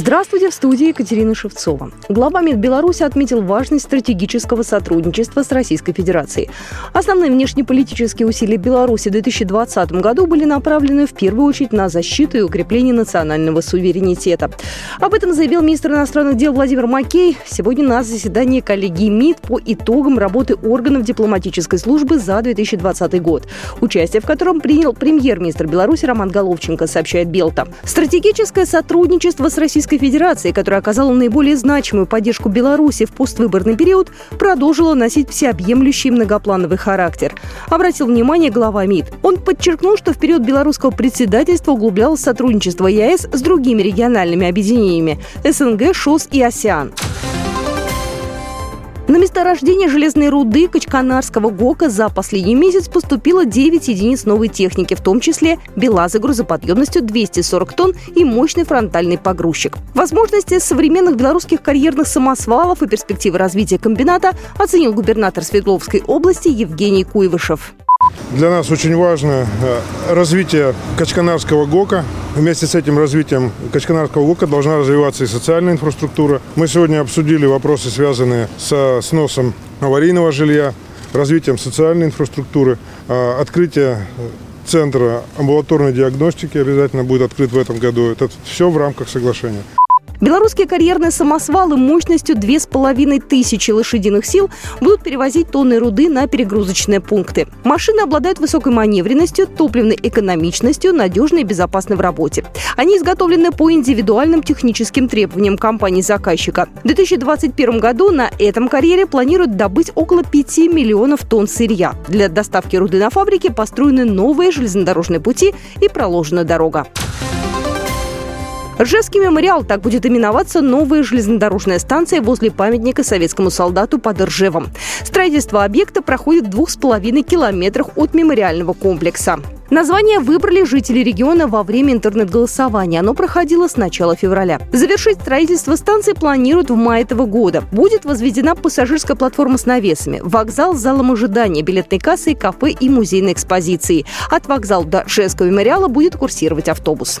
Здравствуйте, в студии Екатерина Шевцова. Глава МИД Беларуси отметил важность стратегического сотрудничества с Российской Федерацией. Основные внешнеполитические усилия Беларуси в 2020 году были направлены в первую очередь на защиту и укрепление национального суверенитета. Об этом заявил министр иностранных дел Владимир Макей сегодня на заседании коллегии МИД по итогам работы органов дипломатической службы за 2020 год, участие в котором принял премьер-министр Беларуси Роман Головченко, сообщает Белта. Стратегическое сотрудничество с Российской Российской Федерации, которая оказала наиболее значимую поддержку Беларуси в поствыборный период, продолжила носить всеобъемлющий многоплановый характер. Обратил внимание глава МИД. Он подчеркнул, что в период белорусского председательства углублялось сотрудничество ЕАЭС с другими региональными объединениями – СНГ, ШОС и АСИАН. На месторождение железной руды Качканарского ГОКа за последний месяц поступило 9 единиц новой техники, в том числе БелАЗы грузоподъемностью 240 тонн и мощный фронтальный погрузчик. Возможности современных белорусских карьерных самосвалов и перспективы развития комбината оценил губернатор Свердловской области Евгений Куйвышев. Для нас очень важно э, развитие Качканарского ГОКа. Вместе с этим развитием Качканарского ГОКа должна развиваться и социальная инфраструктура. Мы сегодня обсудили вопросы, связанные со сносом аварийного жилья, развитием социальной инфраструктуры, э, открытие центра амбулаторной диагностики обязательно будет открыт в этом году. Это все в рамках соглашения. Белорусские карьерные самосвалы мощностью 2500 лошадиных сил будут перевозить тонны руды на перегрузочные пункты. Машины обладают высокой маневренностью, топливной экономичностью, надежной и безопасной в работе. Они изготовлены по индивидуальным техническим требованиям компании-заказчика. В 2021 году на этом карьере планируют добыть около 5 миллионов тонн сырья. Для доставки руды на фабрике построены новые железнодорожные пути и проложена дорога. Ржевский мемориал, так будет именоваться новая железнодорожная станция возле памятника советскому солдату под Ржевом. Строительство объекта проходит в двух с половиной километрах от мемориального комплекса. Название выбрали жители региона во время интернет-голосования. Оно проходило с начала февраля. Завершить строительство станции планируют в мае этого года. Будет возведена пассажирская платформа с навесами, вокзал с залом ожидания, билетной кассой, кафе и музейной экспозицией. От вокзала до Ржевского мемориала будет курсировать автобус.